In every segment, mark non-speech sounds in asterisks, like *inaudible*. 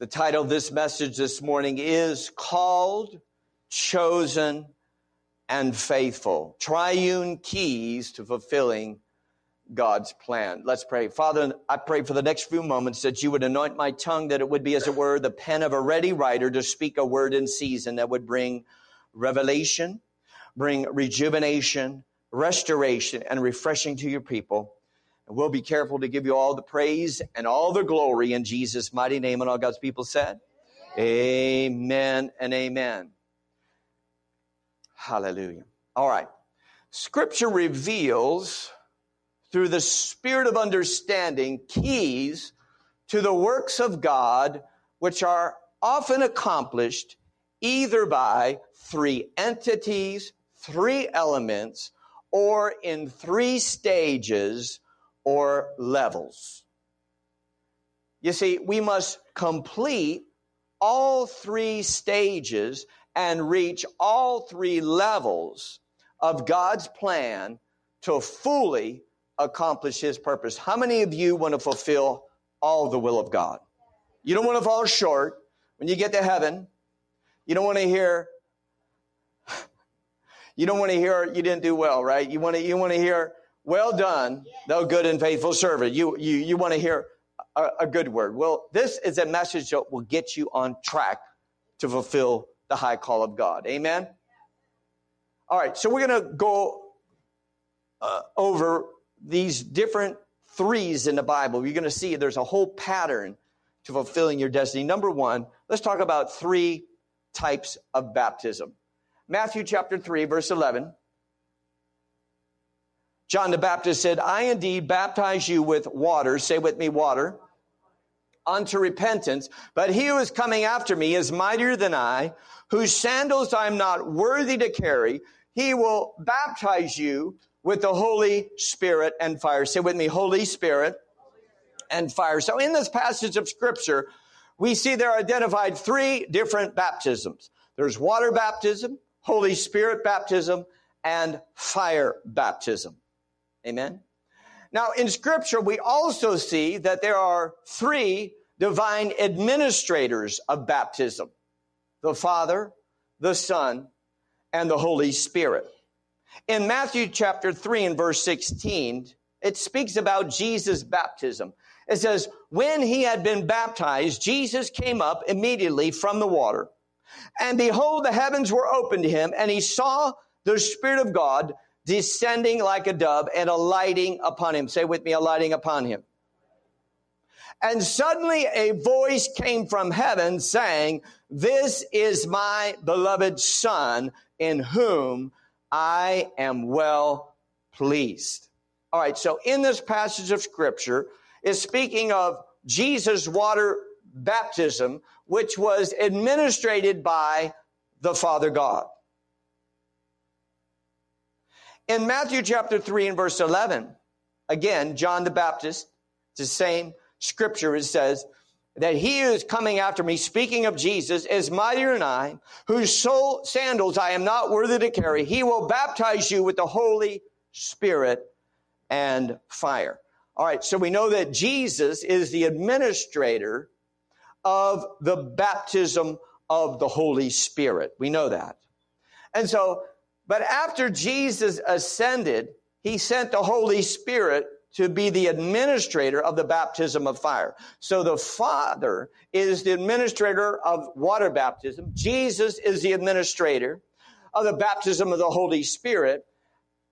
The title of this message this morning is Called, Chosen, and Faithful. Triune Keys to Fulfilling God's Plan. Let's pray. Father, I pray for the next few moments that you would anoint my tongue, that it would be, as it were, the pen of a ready writer to speak a word in season that would bring revelation, bring rejuvenation, restoration, and refreshing to your people. And we'll be careful to give you all the praise and all the glory in Jesus' mighty name. And all God's people said, Amen and amen. Hallelujah. All right. Scripture reveals through the spirit of understanding keys to the works of God, which are often accomplished either by three entities, three elements, or in three stages or levels. You see, we must complete all three stages and reach all three levels of God's plan to fully accomplish His purpose. How many of you want to fulfill all the will of God? You don't want to fall short. When you get to heaven, you don't want to hear, you don't want to hear you didn't do well, right? You want to, you want to hear, well done, thou good and faithful servant. You, you, you want to hear a, a good word. Well, this is a message that will get you on track to fulfill the high call of God. Amen? All right, so we're going to go uh, over these different threes in the Bible. You're going to see there's a whole pattern to fulfilling your destiny. Number one, let's talk about three types of baptism. Matthew chapter 3, verse 11. John the Baptist said, I indeed baptize you with water. Say with me, water. Unto repentance. But he who is coming after me is mightier than I, whose sandals I am not worthy to carry. He will baptize you with the Holy Spirit and fire. Say with me, Holy Spirit and fire. So in this passage of scripture, we see there identified three different baptisms. There's water baptism, Holy Spirit baptism, and fire baptism. Amen. Now, in scripture, we also see that there are three divine administrators of baptism. The Father, the Son, and the Holy Spirit. In Matthew chapter 3 and verse 16, it speaks about Jesus' baptism. It says, when he had been baptized, Jesus came up immediately from the water. And behold, the heavens were opened to him, and he saw the Spirit of God descending like a dove and alighting upon him. Say with me, alighting upon him. And suddenly a voice came from heaven saying, This is my beloved Son in whom I am well pleased. All right, so in this passage of scripture is speaking of Jesus' water baptism, which was administered by the Father God. In Matthew chapter 3 and verse 11, again, John the Baptist, it's the same scripture, it says, that he who is coming after me, speaking of Jesus, is mightier than I, whose soul sandals I am not worthy to carry. He will baptize you with the Holy Spirit and fire. All right, so we know that Jesus is the administrator of the baptism of the Holy Spirit. We know that. And so but after Jesus ascended, he sent the Holy Spirit to be the administrator of the baptism of fire. So the Father is the administrator of water baptism. Jesus is the administrator of the baptism of the Holy Spirit.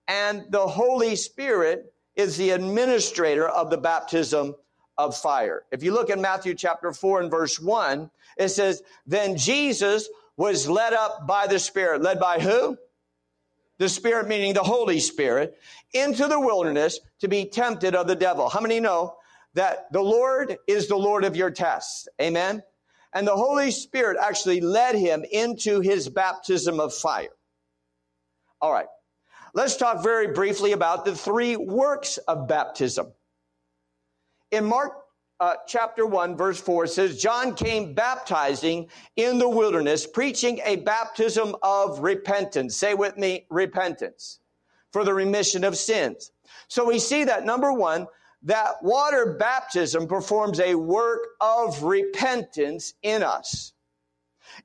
And the Holy Spirit is the administrator of the baptism of fire. If you look in Matthew chapter 4 and verse 1, it says, Then Jesus was led up by the Spirit. Led by who? The Spirit meaning the Holy Spirit, into the wilderness to be tempted of the devil. How many know that the Lord is the Lord of your tests? Amen. And the Holy Spirit actually led him into his baptism of fire. All right. Let's talk very briefly about the three works of baptism. In Mark uh, chapter 1, verse 4 says, John came baptizing in the wilderness, preaching a baptism of repentance. Say with me, repentance for the remission of sins. So we see that number one, that water baptism performs a work of repentance in us.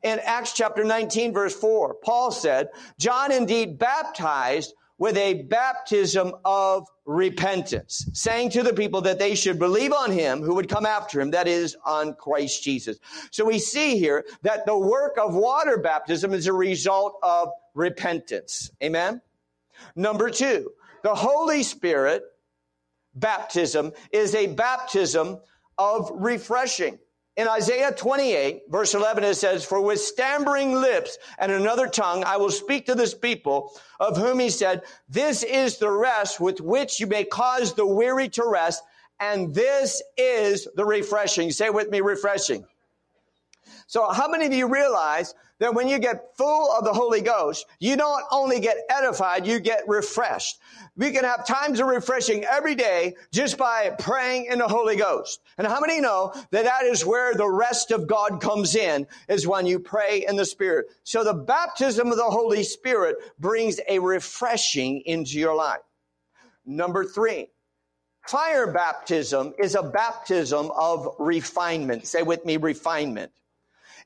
In Acts chapter 19 verse 4, Paul said, John indeed baptized with a baptism of repentance, saying to the people that they should believe on him who would come after him, that is, on Christ Jesus. So we see here that the work of water baptism is a result of repentance. Amen? Number two, the Holy Spirit baptism is a baptism of refreshing. In Isaiah 28, verse 11, it says, For with stammering lips and another tongue I will speak to this people, of whom he said, This is the rest with which you may cause the weary to rest, and this is the refreshing. Say with me, refreshing. So how many of you realize that when you get full of the Holy Ghost, you don't only get edified, you get refreshed. We can have times of refreshing every day just by praying in the Holy Ghost. And how many know that that is where the rest of God comes in is when you pray in the Spirit. So the baptism of the Holy Spirit brings a refreshing into your life. Number three, fire baptism is a baptism of refinement. Say with me, refinement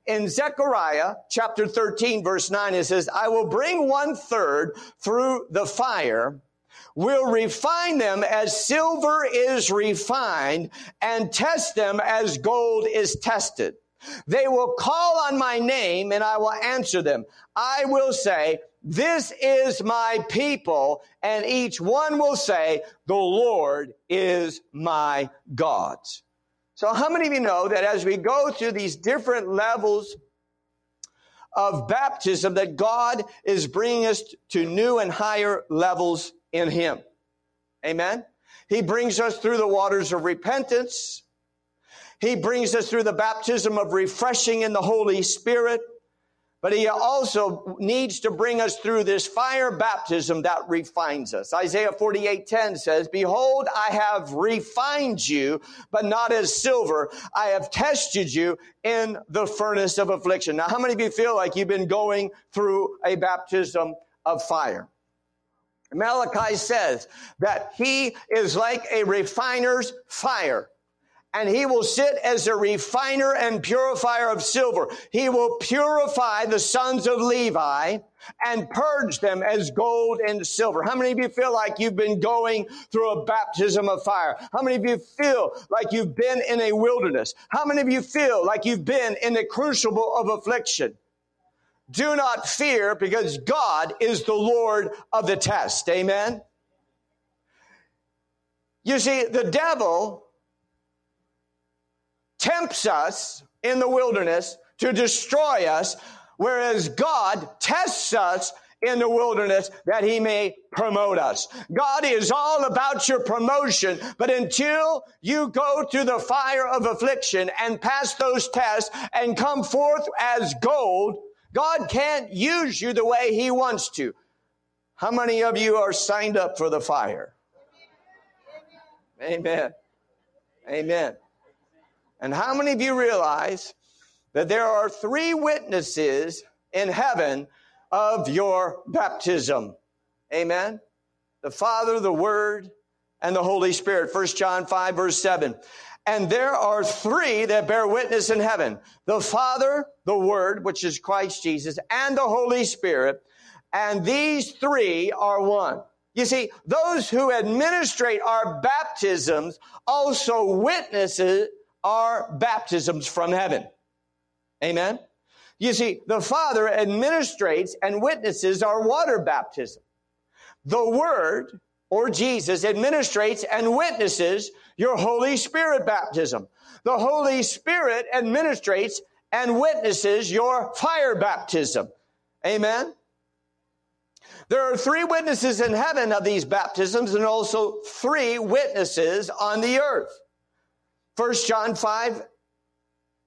in Zechariah chapter 13 verse 9, it says, I will bring one third through the fire, will refine them as silver is refined and test them as gold is tested. They will call on my name and I will answer them. I will say, this is my people. And each one will say, the Lord is my God. So how many of you know that as we go through these different levels of baptism, that God is bringing us to new and higher levels in Him? Amen. He brings us through the waters of repentance. He brings us through the baptism of refreshing in the Holy Spirit. But he also needs to bring us through this fire baptism that refines us. Isaiah 48:10 says, "Behold, I have refined you, but not as silver. I have tested you in the furnace of affliction." Now, how many of you feel like you've been going through a baptism of fire? Malachi says that he is like a refiner's fire and he will sit as a refiner and purifier of silver. He will purify the sons of Levi and purge them as gold and silver. How many of you feel like you've been going through a baptism of fire? How many of you feel like you've been in a wilderness? How many of you feel like you've been in a crucible of affliction? Do not fear because God is the Lord of the test. Amen. You see, the devil tempts us in the wilderness to destroy us, whereas God tests us in the wilderness that he may promote us. God is all about your promotion, but until you go through the fire of affliction and pass those tests and come forth as gold, God can't use you the way he wants to. How many of you are signed up for the fire? Amen. Amen. And how many of you realize that there are three witnesses in heaven of your baptism? Amen. The Father, the Word, and the Holy Spirit. 1 John 5 verse 7. And there are three that bear witness in heaven. The Father, the Word, which is Christ Jesus, and the Holy Spirit. And these three are one. You see, those who administrate our baptisms also witnesses are baptisms from heaven. Amen. You see, the Father administrates and witnesses our water baptism. The Word or Jesus administrates and witnesses your Holy Spirit baptism. The Holy Spirit administrates and witnesses your fire baptism. Amen. There are three witnesses in heaven of these baptisms and also three witnesses on the earth. First John 5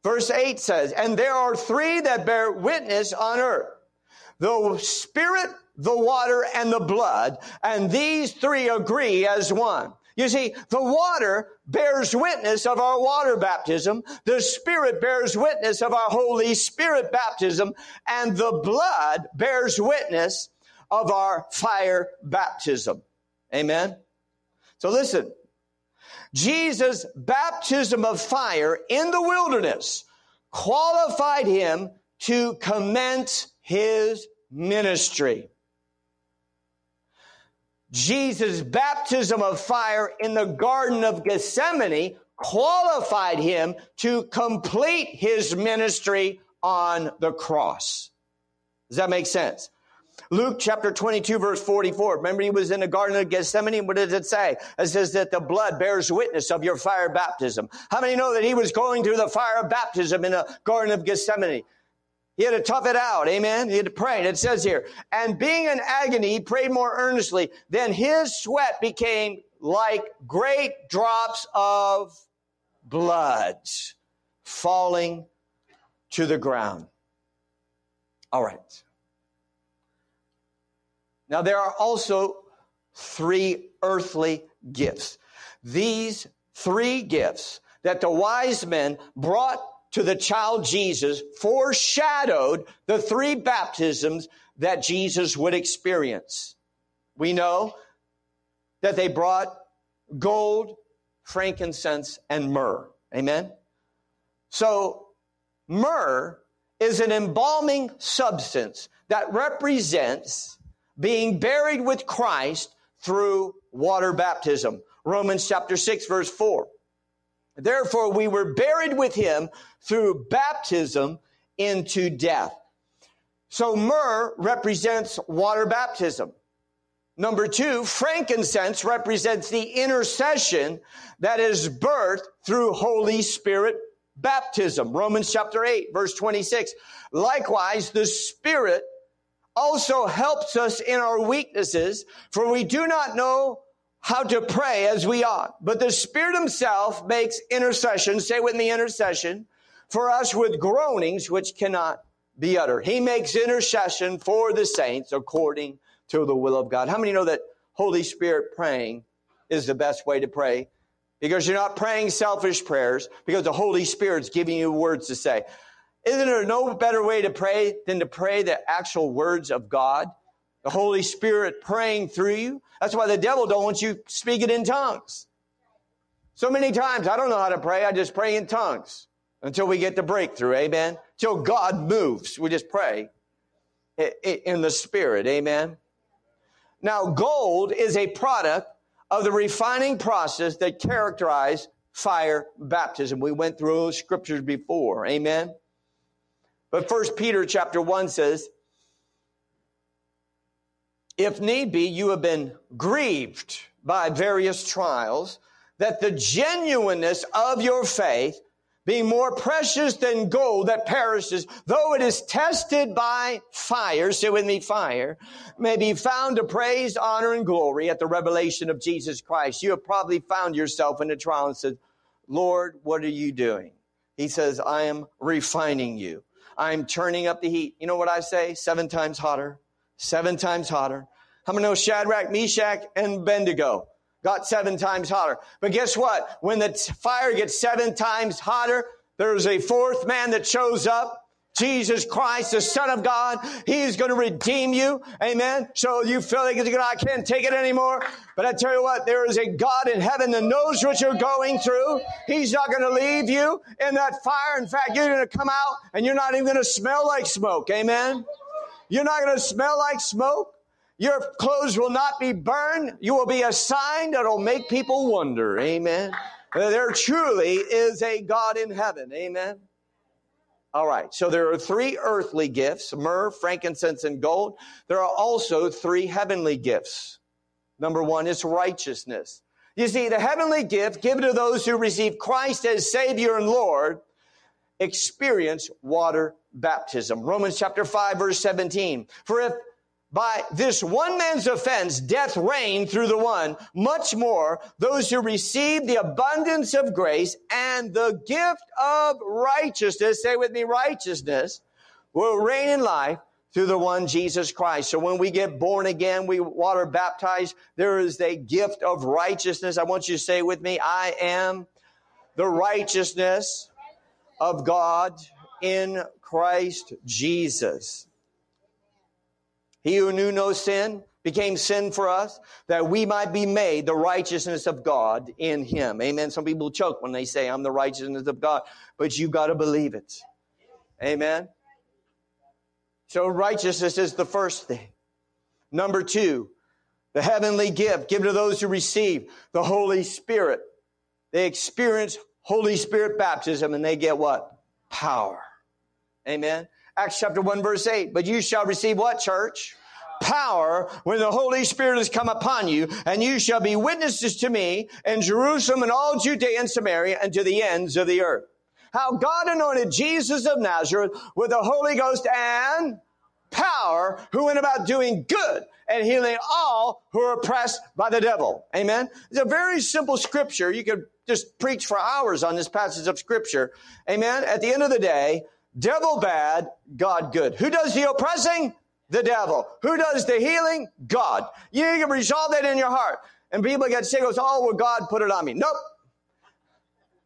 verse 8 says, and there are three that bear witness on earth. The spirit, the water, and the blood. And these three agree as one. You see, the water bears witness of our water baptism. The Spirit bears witness of our Holy Spirit baptism. And the blood bears witness of our fire baptism. Amen. So listen, Jesus' baptism of fire in the wilderness qualified him to commence his ministry. Jesus' baptism of fire in the Garden of Gethsemane qualified him to complete his ministry on the cross. Does that make sense? Luke chapter 22 verse 44. Remember he was in the Garden of Gethsemane. What does it say? It says that the blood bears witness of your fire baptism. How many know that he was going through the fire of baptism in the Garden of Gethsemane? He had to tough it out. Amen. He had to pray. And it says here, and being in agony, he prayed more earnestly. Then his sweat became like great drops of blood falling to the ground. All right. Now, there are also three earthly gifts. These three gifts that the wise men brought to the child Jesus foreshadowed the three baptisms that Jesus would experience. We know that they brought gold, frankincense, and myrrh. Amen? So, myrrh is an embalming substance that represents being buried with Christ through water baptism. Romans chapter 6 verse 4. Therefore we were buried with him through baptism into death. So myrrh represents water baptism. Number two, frankincense represents the intercession that is birthed through Holy Spirit baptism. Romans chapter 8 verse 26. Likewise, the Spirit also helps us in our weaknesses, for we do not know how to pray as we ought. But the Spirit Himself makes intercession, say with me intercession, for us with groanings which cannot be uttered. He makes intercession for the saints according to the will of God. How many know that Holy Spirit praying is the best way to pray? Because you're not praying selfish prayers, because the Holy Spirit's giving you words to say. Isn't there no better way to pray than to pray the actual words of God? The Holy Spirit praying through you. That's why the devil don't want you speaking in tongues. So many times I don't know how to pray. I just pray in tongues until we get the breakthrough. Amen. Till God moves. We just pray in the spirit. Amen. Now, gold is a product of the refining process that characterized fire baptism. We went through those scriptures before. Amen. But First Peter chapter 1 says, if need be, you have been grieved by various trials, that the genuineness of your faith, being more precious than gold that perishes, though it is tested by fire, say with me, fire, may be found to praise, honor, and glory at the revelation of Jesus Christ. You have probably found yourself in a trial and said, Lord, what are you doing? He says, I am refining you. I'm turning up the heat. You know what I say? Seven times hotter, seven times hotter. How many know Shadrach, Meshach, and Abednego got seven times hotter? But guess what? When the fire gets seven times hotter, there's a fourth man that shows up. Jesus Christ, the Son of God, He's going to redeem you. Amen. So you feel like I can't take it anymore. But I tell you what, there is a God in heaven that knows what you're going through. He's not going to leave you in that fire. In fact, you're going to come out and you're not even going to smell like smoke. Amen. You're not going to smell like smoke. Your clothes will not be burned. You will be a sign that'll make people wonder. Amen. There truly is a God in heaven. Amen. All right. So there are three earthly gifts, myrrh, frankincense, and gold. There are also three heavenly gifts. Number one is righteousness. You see, the heavenly gift given to those who receive Christ as Savior and Lord experience water baptism. Romans chapter 5 verse 17. For if by this one man's offense, death reigned through the one. Much more, those who receive the abundance of grace and the gift of righteousness, say with me, righteousness, will reign in life through the one Jesus Christ. So when we get born again, we water baptized, there is a gift of righteousness. I want you to say with me, I am the righteousness of God in Christ Jesus. He who knew no sin became sin for us that we might be made the righteousness of God in him. Amen. Some people choke when they say I'm the righteousness of God, but you got to believe it. Amen. So righteousness is the first thing. Number two, the heavenly gift given to those who receive the Holy Spirit. They experience Holy Spirit baptism and they get what? Power. Amen. Acts chapter 1 verse 8. But you shall receive what, church? Power when the Holy Spirit has come upon you, and you shall be witnesses to me in Jerusalem and all Judea and Samaria and to the ends of the earth. How God anointed Jesus of Nazareth with the Holy Ghost and power who went about doing good and healing all who are oppressed by the devil. Amen. It's a very simple scripture. You could just preach for hours on this passage of scripture. Amen. At the end of the day, devil bad, God good. Who does the oppressing? The devil. Who does the healing? God. You can resolve that in your heart. And people get sick, goes, oh, well, God put it on me. Nope.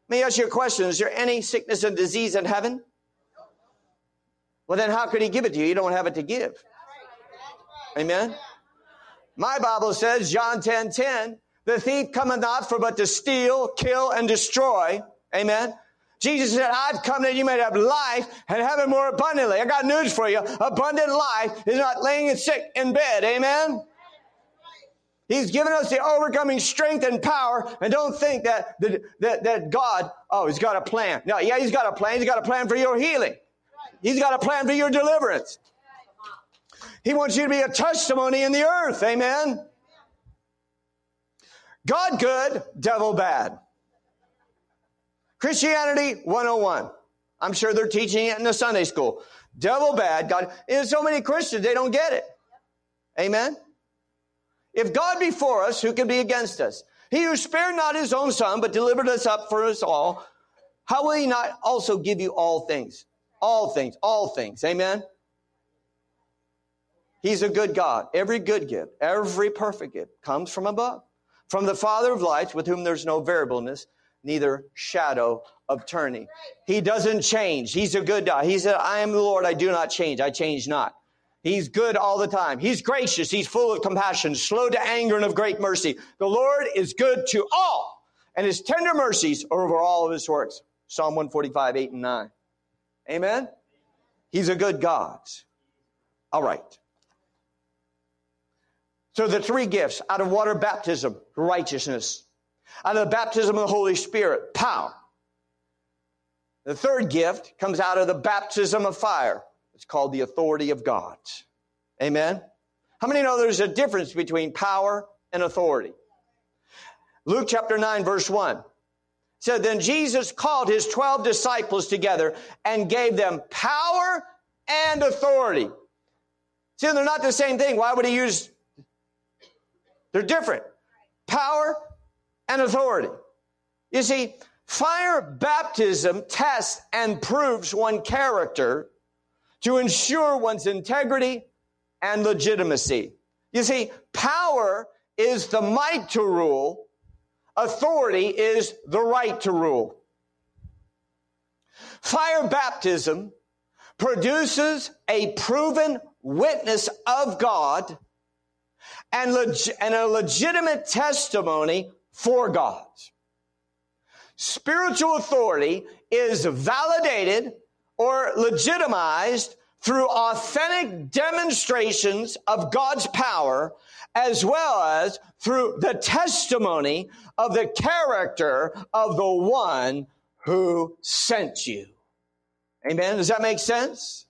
Let me ask you a question. Is there any sickness and disease in heaven? Well, then how could he give it to you? You don't have it to give. Amen. My Bible says, John 10, 10, the thief cometh not for but to steal, kill, and destroy. Amen. Jesus said, I've come that you may have life and have it more abundantly. I got news for you. Abundant life is not laying sick in bed. Amen. He's given us the overcoming strength and power. And don't think that, that, that God, oh, he's got a plan. No, yeah, he's got a plan. He's got a plan for your healing. He's got a plan for your deliverance. He wants you to be a testimony in the earth. Amen. God good, devil bad. Christianity 101. I'm sure they're teaching it in the Sunday school. Devil bad, God. There's so many Christians, they don't get it. Amen. If God be for us, who can be against us? He who spared not his own son, but delivered us up for us all, how will he not also give you all things? All things, all things. Amen. He's a good God. Every good gift, every perfect gift comes from above, from the Father of lights, with whom there's no variableness, neither shadow of turning. He doesn't change. He's a good God. He said, I am the Lord. I do not change. I change not. He's good all the time. He's gracious. He's full of compassion, slow to anger and of great mercy. The Lord is good to all and his tender mercies are over all of his works. Psalm 145, 8 and 9. Amen. He's a good God. All right. So the three gifts out of water baptism, righteousness. Out of the baptism of the Holy Spirit, power. The third gift comes out of the baptism of fire. It's called the authority of God. Amen. How many know there's a difference between power and authority? Luke chapter 9 verse 1 said, Then Jesus called his 12 disciples together and gave them power and authority. See, they're not the same thing. Why would he use they're different. Power and authority. You see, fire baptism tests and proves one character to ensure one's integrity and legitimacy. You see, power is the might to rule. Authority is the right to rule. Fire baptism produces a proven witness of God and, leg- and a legitimate testimony for God. Spiritual authority is validated or legitimized through authentic demonstrations of God's power as well as through the testimony of the character of the one who sent you. Amen. Does that make sense?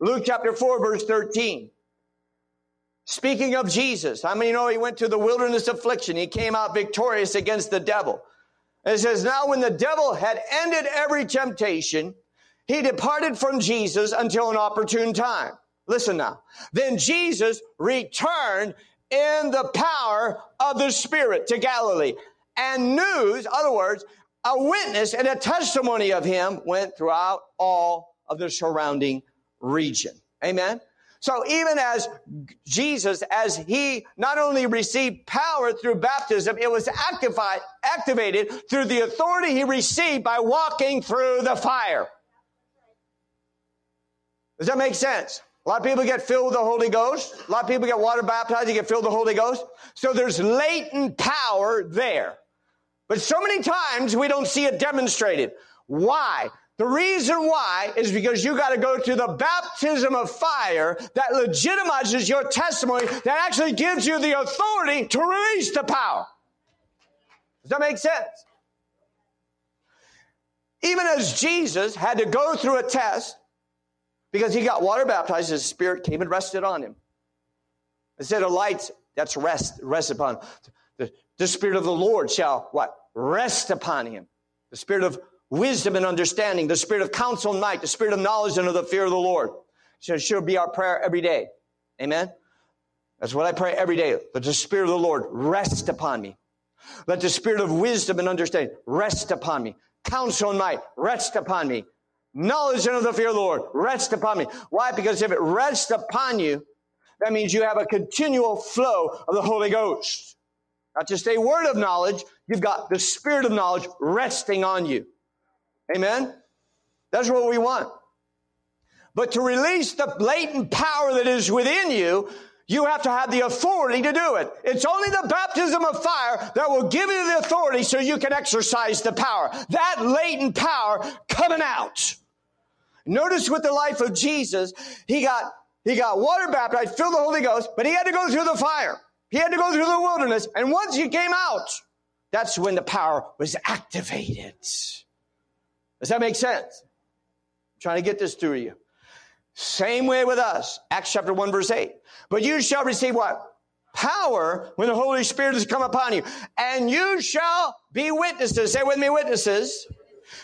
Luke chapter 4 verse 13. Speaking of Jesus, how many know he went to the wilderness affliction? He came out victorious against the devil. It says, now when the devil had ended every temptation, he departed from Jesus until an opportune time. Listen now. Then Jesus returned in the power of the Spirit to Galilee. And news, other words, a witness and a testimony of him went throughout all of the surrounding region. Amen. So even as Jesus, as he not only received power through baptism, it was activated, through the authority he received by walking through the fire. Does that make sense? A lot of people get filled with the Holy Ghost. A lot of people get water baptized, they get filled with the Holy Ghost. So there's latent power there. But so many times we don't see it demonstrated. Why? The reason why is because you got to go through the baptism of fire that legitimizes your testimony, that actually gives you the authority to release the power. Does that make sense? Even as Jesus had to go through a test because he got water baptized, his spirit came and rested on him. Instead of lights, that's rest, rest upon. The, the spirit of the Lord shall what? Rest upon him. The spirit of wisdom and understanding, the spirit of counsel and might, the spirit of knowledge and of the fear of the Lord. So it should be our prayer every day. Amen. That's what I pray every day. Let the spirit of the Lord rest upon me. Let the spirit of wisdom and understanding rest upon me. Counsel and might rest upon me. Knowledge and of the fear of the Lord rest upon me. Why? Because if it rests upon you, that means you have a continual flow of the Holy Ghost. Not just a word of knowledge, you've got the spirit of knowledge resting on you. Amen? That's what we want. But to release the latent power that is within you, you have to have the authority to do it. It's only the baptism of fire that will give you the authority so you can exercise the power. That latent power coming out. Notice with the life of Jesus, he got, he got water baptized, filled the Holy Ghost, but he had to go through the fire. He had to go through the wilderness. And once he came out, that's when the power was activated. Does that make sense? I'm trying to get this through you. Same way with us. Acts chapter 1 verse 8. But you shall receive what? Power when the Holy Spirit has come upon you. And you shall be witnesses. Say with me, witnesses.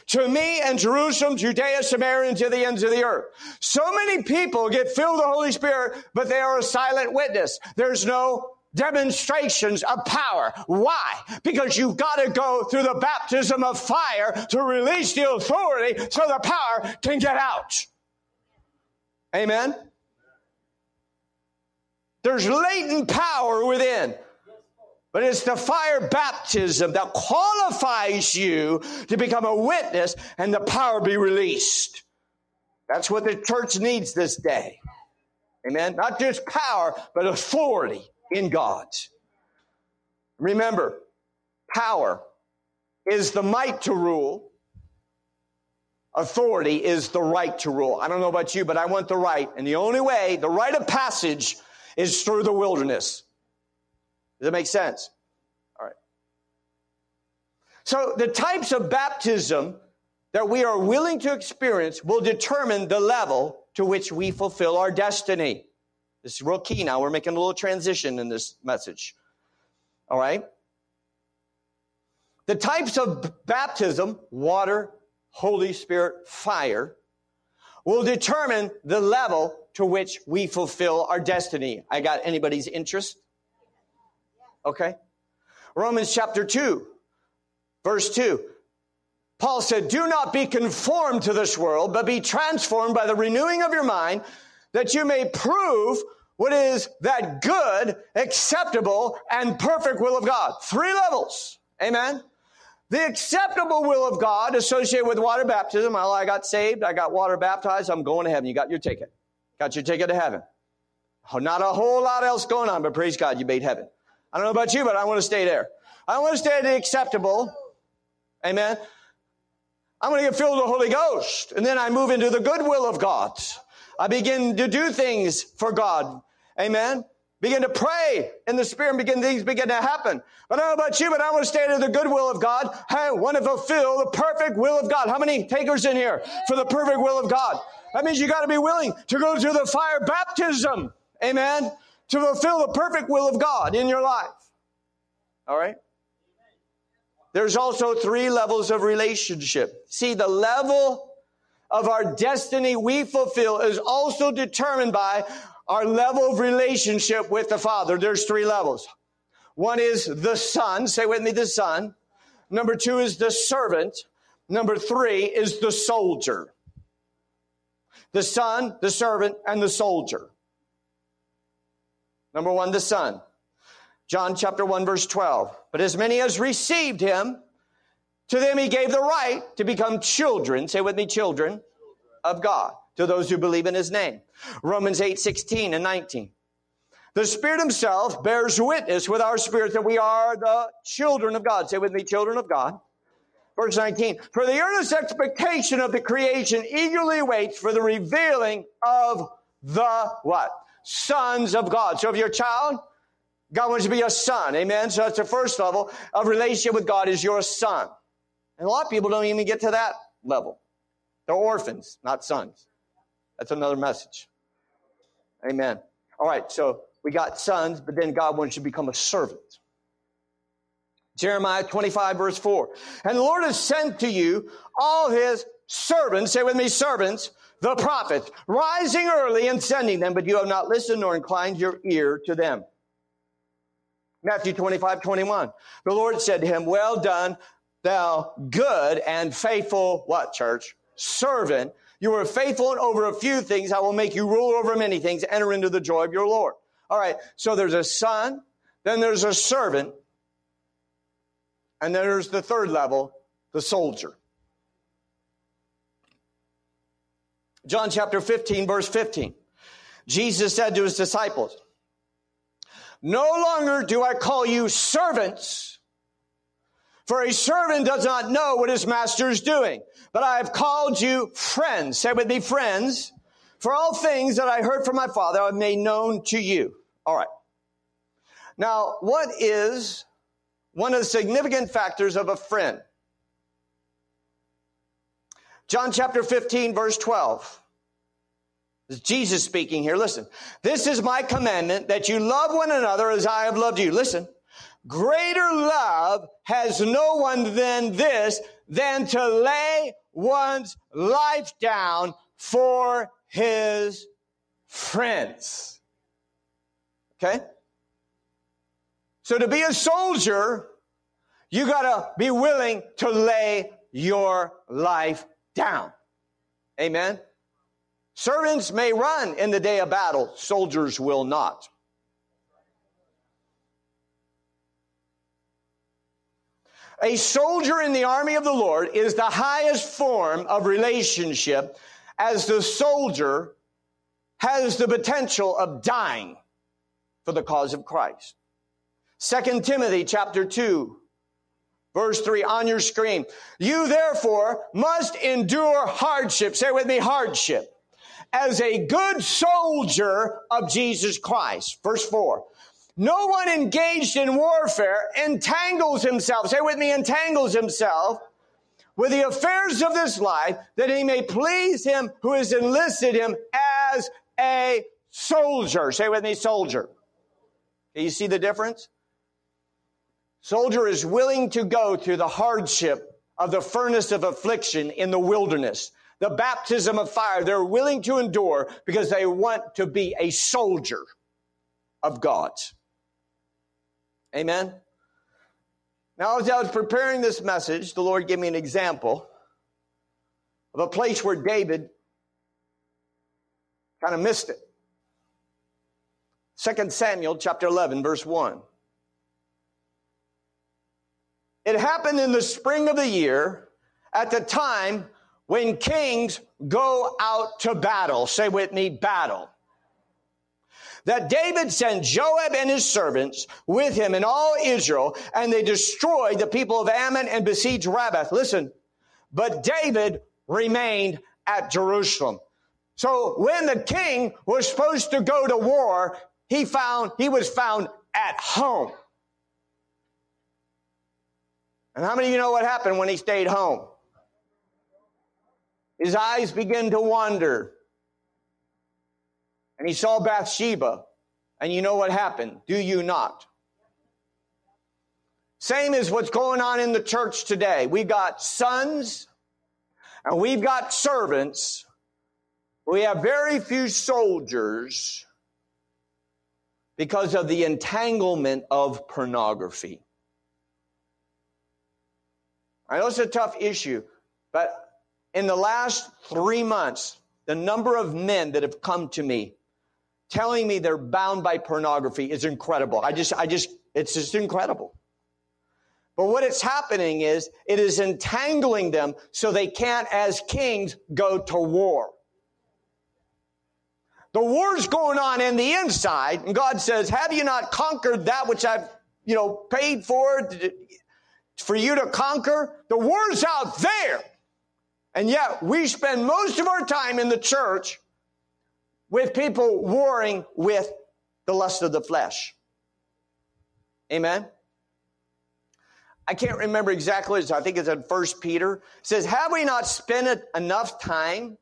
To me and Jerusalem, Judea, Samaria, and to the ends of the earth. So many people get filled with the Holy Spirit, but they are a silent witness. There's no demonstrations of power. Why? Because you've got to go through the baptism of fire to release the authority so the power can get out. Amen? There's latent power within. But it's the fire baptism that qualifies you to become a witness and the power be released. That's what the church needs this day. Amen. Not just power, but authority in God. Remember, power is the might to rule. Authority is the right to rule. I don't know about you, but I want the right. And the only way, the right of passage is through the wilderness. Does that make sense? All right. So the types of baptism that we are willing to experience will determine the level to which we fulfill our destiny. This is real key now. We're making a little transition in this message. All right? The types of baptism, water, Holy Spirit, fire, will determine the level to which we fulfill our destiny. I got anybody's interest? Okay. Romans chapter 2, verse 2. Paul said, Do not be conformed to this world, but be transformed by the renewing of your mind that you may prove what is that good, acceptable, and perfect will of God. Three levels. Amen. The acceptable will of God associated with water baptism. Well, I got saved. I got water baptized. I'm going to heaven. You got your ticket. Got your ticket to heaven. Oh, not a whole lot else going on, but praise God, you made heaven. I don't know about you, but I want to stay there. I want to stay at the acceptable. Amen. I'm going to get filled with the Holy Ghost. And then I move into the good will of God. I begin to do things for God. Amen. Begin to pray in the spirit and begin things begin to happen. But I don't know about you, but I want to stay in the good will of God. I want to fulfill the perfect will of God. How many takers in here for the perfect will of God? That means you got to be willing to go through the fire baptism. Amen. To fulfill the perfect will of God in your life. All right. There's also three levels of relationship. See, the level of our destiny we fulfill is also determined by our level of relationship with the Father. There's three levels. One is the Son. Say with me, the Son. Number two is the servant. Number three is the soldier. The Son, the servant, and the soldier. Number one, the Son. John chapter 1, verse 12. But as many as received him, to them he gave the right to become children. Say with me, children of God. To those who believe in his name. Romans 8, 16 and 19. The Spirit himself bears witness with our spirit that we are the children of God. Say with me, children of God. Verse 19. For the earnest expectation of the creation eagerly waits for the revealing of the what? Sons of God. So if you're a child, God wants to be a son. Amen. So that's the first level of relationship with God is your son. And a lot of people don't even get to that level. They're orphans, not sons. That's another message. Amen. All right, so we got sons, but then God wants you to become a servant. Jeremiah 25 verse 4. And the Lord has sent to you all his servants, say with me, servants, the prophets, rising early and sending them, but you have not listened nor inclined your ear to them. Matthew 25, 21. The Lord said to him, well done, thou good and faithful, what church? Servant. You were faithful and over a few things. I will make you rule over many things. Enter into the joy of your Lord. All right. So there's a son, then there's a servant, and there's the third level, the soldier. John chapter 15, verse 15. Jesus said to his disciples, No longer do I call you servants, for a servant does not know what his master is doing, but I have called you friends. Say with me, friends. For all things that I heard from my Father, I have made known to you. All right. Now, what is one of the significant factors of a friend? John chapter 15, verse 12. This is Jesus speaking here. Listen. This is my commandment that you love one another as I have loved you. Listen. Greater love has no one than this, than to lay one's life down for his friends. Okay? So to be a soldier, you gotta be willing to lay your life down. Amen? Servants may run in the day of battle, soldiers will not. A soldier in the army of the Lord is the highest form of relationship as the soldier has the potential of dying for the cause of Christ. Second Timothy chapter 2 verse 3 on your screen. You therefore must endure hardship. Say with me hardship as a good soldier of Jesus Christ. Verse 4. No one engaged in warfare entangles himself, say with me, entangles himself with the affairs of this life that he may please him who has enlisted him as a soldier. Say with me, soldier. Do you see the difference? Soldier is willing to go through the hardship of the furnace of affliction in the wilderness, the baptism of fire. They're willing to endure because they want to be a soldier of God. Amen. Now, as I was preparing this message, the Lord gave me an example of a place where David kind of missed it. 2 Samuel chapter 11, verse 1. It happened in the spring of the year at the time when kings go out to battle. Say with me, battle that David sent Joab and his servants with him and all Israel, and they destroyed the people of Ammon and besieged Rabbah. Listen, but David remained at Jerusalem. So when the king was supposed to go to war, he found, he was found at home. And how many of you know what happened when he stayed home? His eyes began to wander and he saw Bathsheba. And you know what happened? Do you not? Same as what's going on in the church today. We've got sons and we've got servants. We have very few soldiers because of the entanglement of pornography. I know it's a tough issue, but in the last three months, the number of men that have come to me telling me they're bound by pornography is incredible. I just, I just, it's just incredible. But what it's happening is it is entangling them so they can't, as kings, go to war. The war's going on in the inside, and God says, Have you not conquered that which I've, you know, paid for for you to conquer? The war's out there. And yet we spend most of our time in the church with people warring with the lust of the flesh. Amen. I can't remember exactly. I think it's in First Peter. It says, "Have we not spent enough time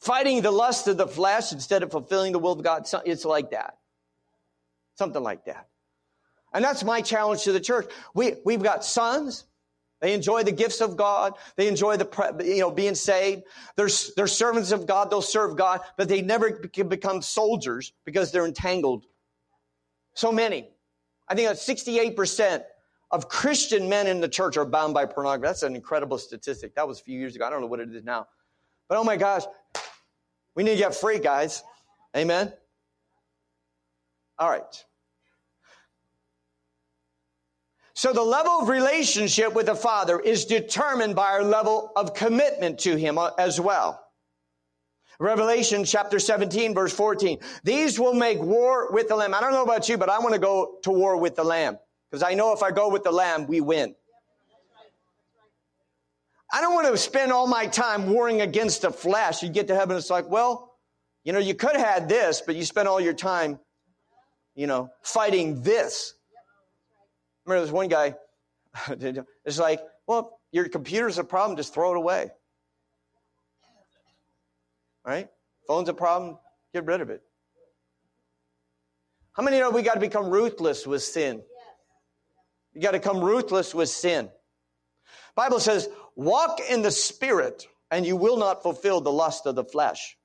fighting the lust of the flesh instead of fulfilling the will of God?" It's like that, something like that. And that's my challenge to the church. We we've got sons. They enjoy the gifts of God. They enjoy the, you know, being saved. They're, they're servants of God. They'll serve God, but they never can become soldiers because they're entangled. So many. I think that's 68% of Christian men in the church are bound by pornography. That's an incredible statistic. That was a few years ago. I don't know what it is now. But oh my gosh, we need to get free, guys. Amen. All right. So the level of relationship with the Father is determined by our level of commitment to Him uh, as well. Revelation chapter 17 verse 14. These will make war with the Lamb. I don't know about you, but I want to go to war with the Lamb. Because I know if I go with the Lamb, we win. I don't want to spend all my time warring against the flesh. You get to heaven, it's like, well, you know, you could have had this, but you spent all your time, you know, fighting this. Remember, there's one guy, *laughs* it's like, well, your computer's a problem, just throw it away. Right? Phone's a problem, get rid of it. How many know we got to become ruthless with sin? You got to become ruthless with sin. Bible says, walk in the spirit and you will not fulfill the lust of the flesh.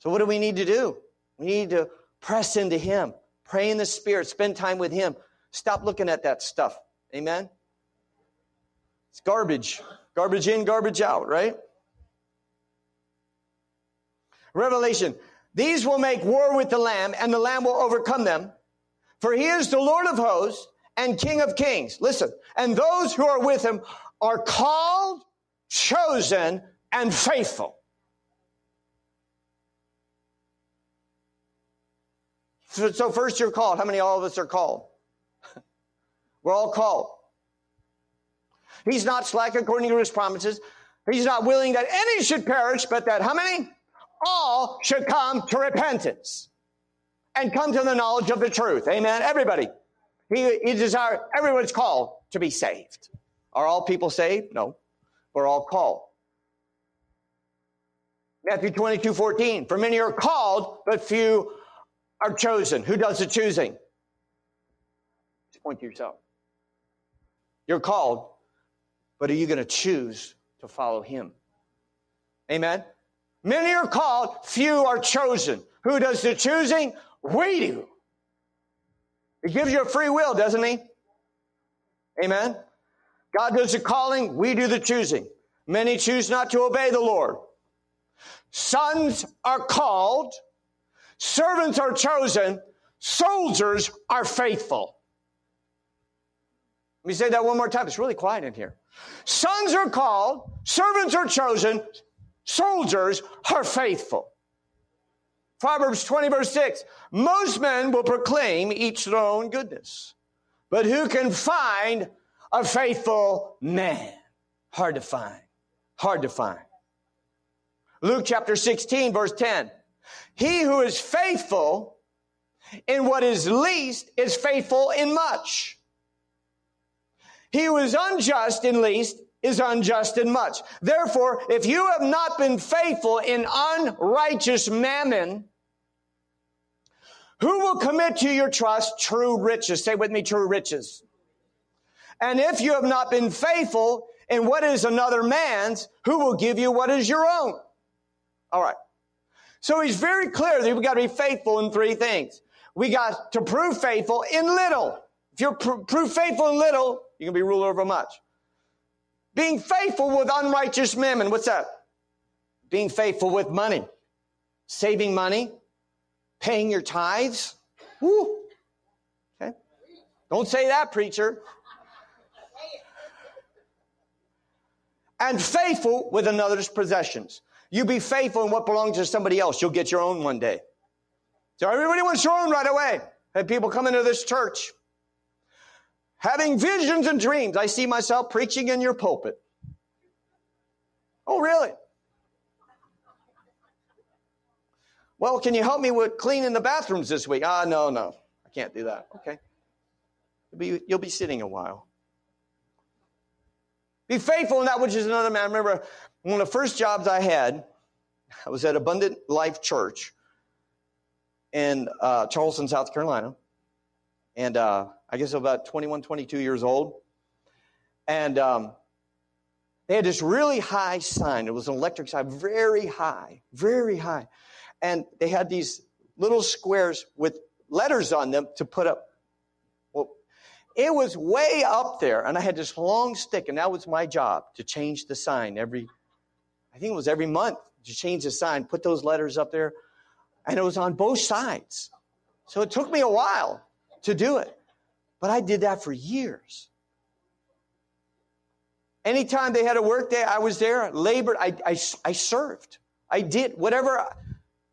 So what do we need to do? We need to press into him, pray in the spirit, spend time with him, Stop looking at that stuff. Amen? It's garbage. Garbage in, garbage out, right? Revelation. These will make war with the Lamb, and the Lamb will overcome them. For he is the Lord of hosts and King of kings. Listen. And those who are with him are called, chosen, and faithful. So, so first you're called. How many all of us are called? We're all called. He's not slack according to his promises. He's not willing that any should perish, but that how many? All should come to repentance and come to the knowledge of the truth. Amen. Everybody. He, he desires, everyone's called to be saved. Are all people saved? No. We're all called. Matthew 22, 14. For many are called, but few are chosen. Who does the choosing? Just point to yourself. You're called, but are you going to choose to follow him? Amen. Many are called, few are chosen. Who does the choosing? We do. He gives you a free will, doesn't he? Amen. God does the calling, we do the choosing. Many choose not to obey the Lord. Sons are called, servants are chosen, soldiers are faithful. Let me say that one more time. It's really quiet in here. Sons are called, servants are chosen, soldiers are faithful. Proverbs 20 verse 6. Most men will proclaim each their own goodness, but who can find a faithful man? Hard to find. Hard to find. Luke chapter 16 verse 10. He who is faithful in what is least is faithful in much. He who is unjust in least is unjust in much. Therefore, if you have not been faithful in unrighteous mammon, who will commit to your trust true riches? Say with me, true riches. And if you have not been faithful in what is another man's, who will give you what is your own? All right. So he's very clear that we've got to be faithful in three things. We got to prove faithful in little. If you're pr- prove faithful in little, you can be ruler over much. Being faithful with unrighteous mammon. What's that? Being faithful with money. Saving money. Paying your tithes. Woo. Okay. Don't say that, preacher. And faithful with another's possessions. You be faithful in what belongs to somebody else. You'll get your own one day. So everybody wants your own right away. Had people come into this church having visions and dreams. I see myself preaching in your pulpit. Oh, really? Well, can you help me with cleaning the bathrooms this week? Ah, no, no. I can't do that. Okay. You'll be, you'll be sitting a while. Be faithful in that which is another man. I remember one of the first jobs I had, I was at Abundant Life Church in uh, Charleston, South Carolina. And uh, I guess about 21, 22 years old. And um, they had this really high sign. It was an electric sign, very high, very high. And they had these little squares with letters on them to put up. Well, it was way up there, and I had this long stick, and that was my job to change the sign every, I think it was every month to change the sign, put those letters up there, and it was on both sides. So it took me a while to do it, but I did that for years. Anytime they had a work day, I was there, labored, I, I, I served. I did whatever,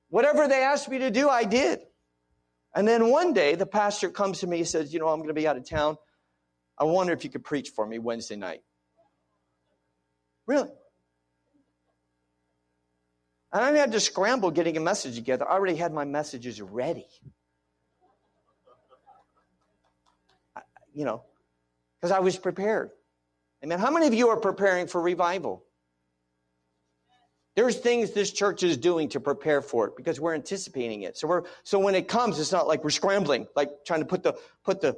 whatever they asked me to do, I did. And then one day the pastor comes to me and says, You know, I'm going to be out of town. I wonder if you could preach for me Wednesday night. Really? And I had to scramble getting a message together. I already had my messages ready. You know, because I was prepared. Amen. How many of you are preparing for revival? There's things this church is doing to prepare for it because we're anticipating it. So we're so when it comes, it's not like we're scrambling, like trying to put the put the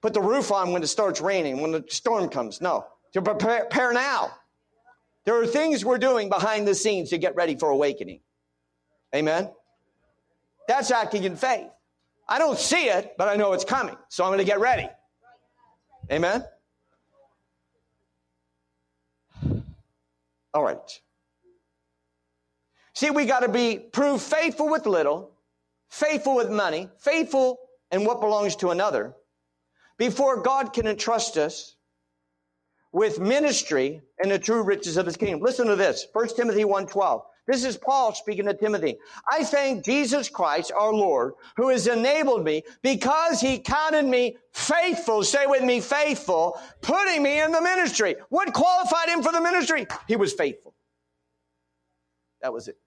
put the roof on when it starts raining, when the storm comes. No. To prepare, prepare now. There are things we're doing behind the scenes to get ready for awakening. Amen. That's acting in faith. I don't see it, but I know it's coming. So I'm going to get ready. Amen. All right. See, we got to be proved faithful with little, faithful with money, faithful in what belongs to another before God can entrust us with ministry and the true riches of his kingdom. Listen to this. 1 Timothy 1:12. This is Paul speaking to Timothy. I thank Jesus Christ, our Lord, who has enabled me because he counted me faithful. Say with me, faithful, putting me in the ministry. What qualified him for the ministry? He was faithful. That was it.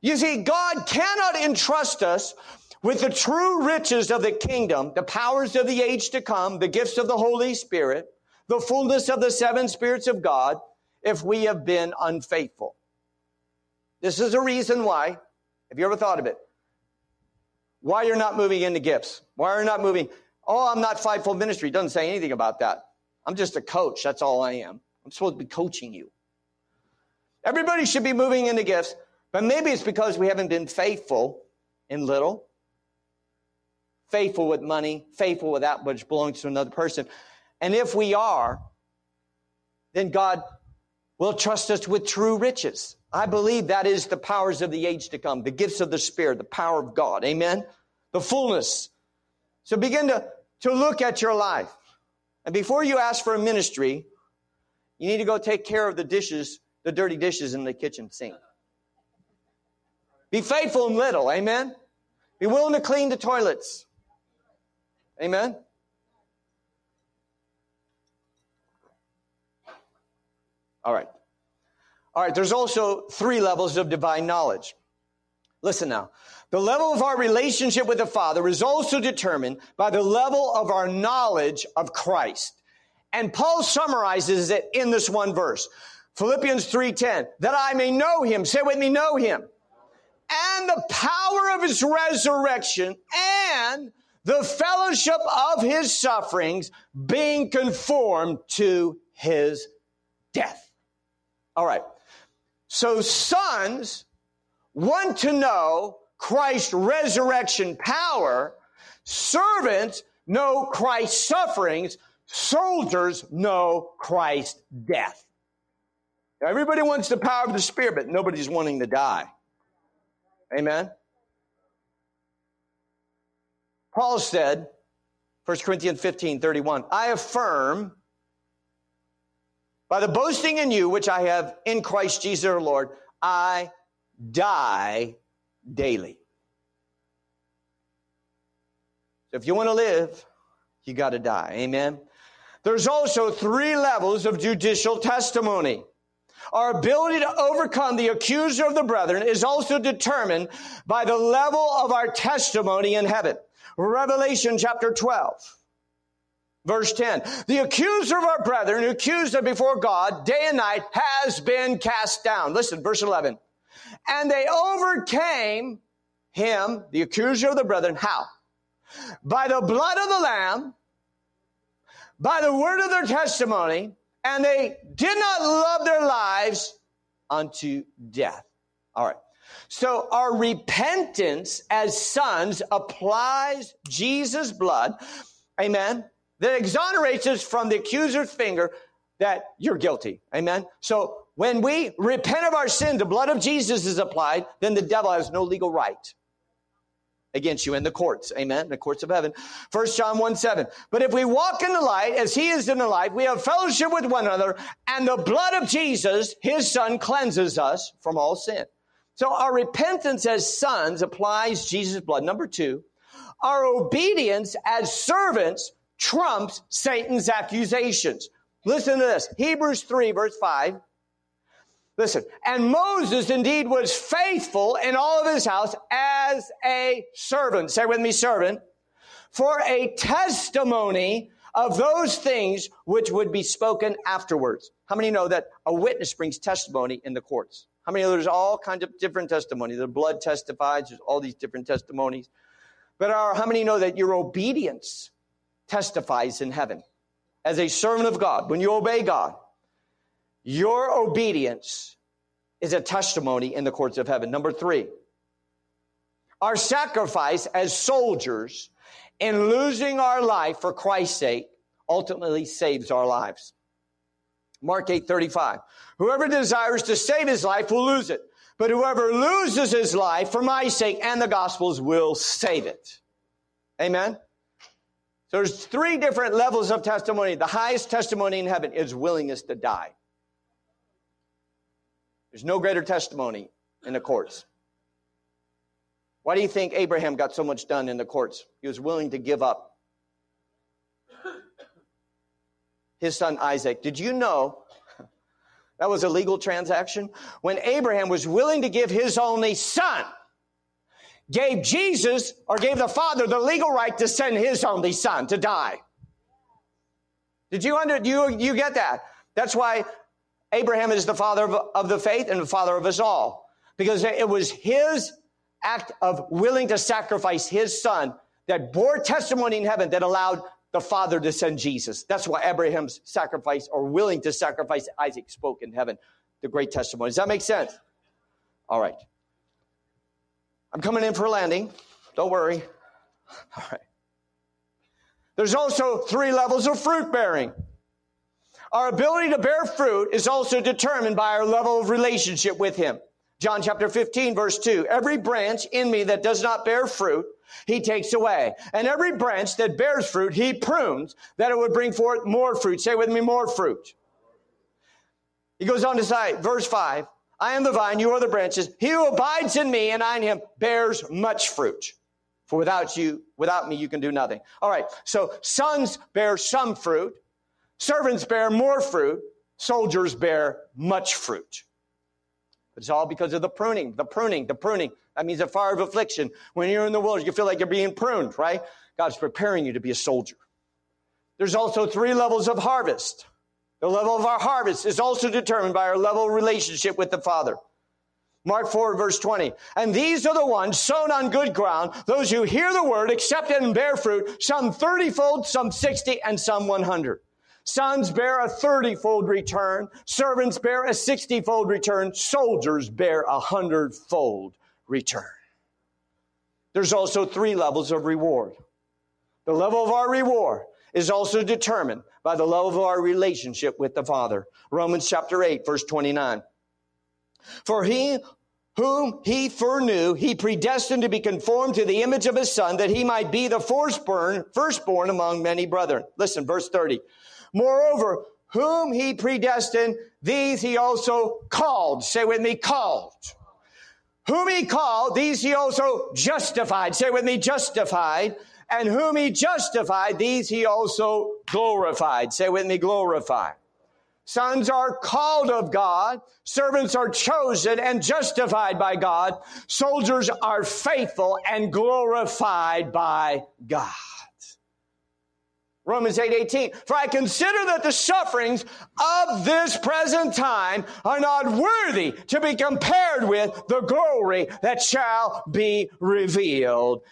You see, God cannot entrust us with the true riches of the kingdom, the powers of the age to come, the gifts of the Holy Spirit, the fullness of the seven spirits of God, if we have been unfaithful. This is a reason why, have you ever thought of it? Why you're not moving into gifts? Why are you not moving? Oh, I'm not fivefold ministry. Doesn't say anything about that. I'm just a coach. That's all I am. I'm supposed to be coaching you. Everybody should be moving into gifts, but maybe it's because we haven't been faithful in little, faithful with money, faithful with that which belongs to another person. And if we are, then God will trust us with true riches. I believe that is the powers of the age to come, the gifts of the Spirit, the power of God. Amen. The fullness. So begin to, to look at your life. And before you ask for a ministry, you need to go take care of the dishes, the dirty dishes in the kitchen sink. Be faithful in little. Amen. Be willing to clean the toilets. Amen. All right. All right, there's also three levels of divine knowledge. Listen now. The level of our relationship with the Father is also determined by the level of our knowledge of Christ. And Paul summarizes it in this one verse. Philippians 3:10, that I may know him. Say with me, know him. And the power of his resurrection and the fellowship of his sufferings being conformed to his death. All right. So sons want to know Christ's resurrection power. Servants know Christ's sufferings. Soldiers know Christ's death. Everybody wants the power of the Spirit, but nobody's wanting to die. Amen. Paul said, 1 Corinthians 15, 31, I affirm by the boasting in you, which I have in Christ Jesus our Lord, I die daily. So if you want to live, you got to die. Amen. There's also three levels of judicial testimony. Our ability to overcome the accuser of the brethren is also determined by the level of our testimony in heaven. Revelation chapter 12. Verse 10. The accuser of our brethren who accused them before God day and night has been cast down. Listen, verse 11. And they overcame him, the accuser of the brethren, how? By the blood of the Lamb, by the word of their testimony, and they did not love their lives unto death. All right. So our repentance as sons applies Jesus' blood. Amen. That exonerates us from the accuser's finger that you're guilty. Amen. So when we repent of our sin, the blood of Jesus is applied, then the devil has no legal right against you in the courts. Amen. The courts of heaven. First John 1 7. But if we walk in the light as he is in the light, we have fellowship with one another, and the blood of Jesus, his son, cleanses us from all sin. So our repentance as sons applies Jesus' blood. Number two, our obedience as servants trumps Satan's accusations. Listen to this. Hebrews 3 verse 5 Listen, and Moses indeed was faithful in all of his house as a servant. Say with me, servant. For a testimony of those things which would be spoken afterwards. How many know that a witness brings testimony in the courts? How many know there's all kinds of different testimony? The blood testifies, there's all these different testimonies. But are, how many know that your obedience testifies in heaven? As a servant of God, when you obey God, your obedience is a testimony in the courts of heaven. Number three, our sacrifice as soldiers in losing our life for Christ's sake ultimately saves our lives. Mark 8 35. Whoever desires to save his life will lose it. But whoever loses his life for my sake and the gospel's will save it. Amen. So there's three different levels of testimony. The highest testimony in heaven is willingness to die. There's no greater testimony in the courts. Why do you think Abraham got so much done in the courts? He was willing to give up his son Isaac. Did you know that was a legal transaction? When Abraham was willing to give his only son, gave Jesus or gave the father the legal right to send his only son to die. Did you under, you, you get that? That's why Abraham is the father of, of the faith and the father of us all. Because it was his act of willing to sacrifice his son that bore testimony in heaven that allowed the father to send Jesus. That's why Abraham's sacrifice or willing to sacrifice Isaac spoke in heaven. The great testimony. Does that make sense? All right. I'm coming in for a landing. Don't worry. *laughs* All right. There's also three levels of fruit bearing. Our ability to bear fruit is also determined by our level of relationship with Him. John chapter 15 verse 2. Every branch in me that does not bear fruit, he takes away. And every branch that bears fruit, he prunes that it would bring forth more fruit. Say with me, more fruit. He goes on to say, verse 5, I am the vine, you are the branches. He who abides in me and I in him bears much fruit. For without you, without me, you can do nothing. All right. So sons bear some fruit. Servants bear more fruit, soldiers bear much fruit. But It's all because of the pruning, the pruning, the pruning. That means a fire of affliction. When you're in the wilderness, you feel like you're being pruned, right? God's preparing you to be a soldier. There's also three levels of harvest. The level of our harvest is also determined by our level of relationship with the Father. Mark 4 verse 20. And these are the ones sown on good ground, those who hear the word, accept it and bear fruit, some 30 fold, some 60, and some 100. Sons bear a 30 fold return. Servants bear a 60 fold return. Soldiers bear a 100 fold return. There's also three levels of reward. The level of our reward is also determined by the love of our relationship with the Father. Romans chapter 8, verse 29. For he whom he foreknew, he predestined to be conformed to the image of his son, that he might be the firstborn, firstborn among many brethren. Listen, verse 30. Moreover, whom he predestined, these he also called. Say with me, called. Whom he called, these he also justified. Say with me, justified. And whom he justified, these he also glorified. Say with me, glorified. Sons are called of God. Servants are chosen and justified by God. Soldiers are faithful and glorified by God. Romans 8, 18. For I consider that the sufferings of this present time are not worthy to be compared with the glory that shall be revealed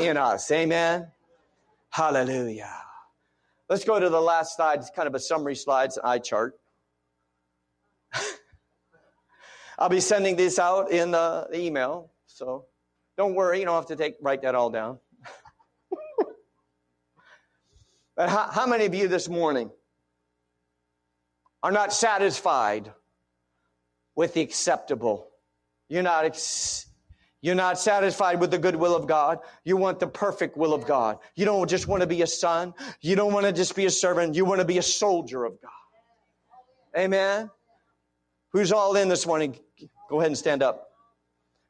in us. Amen. Hallelujah. Let's go to the last slide. It's kind of a summary slide, it's an eye chart. *laughs* I'll be sending this out in uh, the email, so don't worry. You don't have to take write that all down. *laughs* But how, how many of you this morning are not satisfied with the acceptable? You're not, ex- you're not satisfied with the good will of God. You want the perfect will of God. You don't just want to be a son. You don't want to just be a servant. You want to be a soldier of God. Amen. Who's all in this morning? Go ahead and stand up.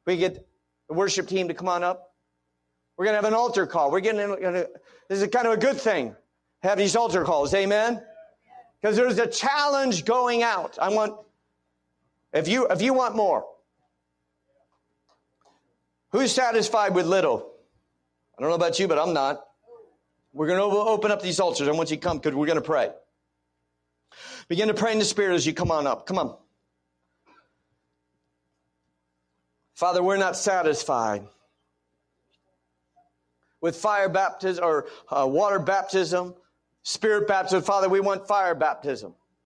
We get the worship team to come on up. We're going to have an altar call. We're getting, this is kind of a good thing have these altar calls. Amen? Because there's a challenge going out. I want, if you, if you want more, who's satisfied with little? I don't know about you, but I'm not. We're going to open up these altars. I want you come because we're going to pray. Begin to pray in the Spirit as you come on up. Come on. Father, we're not satisfied with fire baptism or uh, water baptism Spirit baptism. Father, we want fire baptism.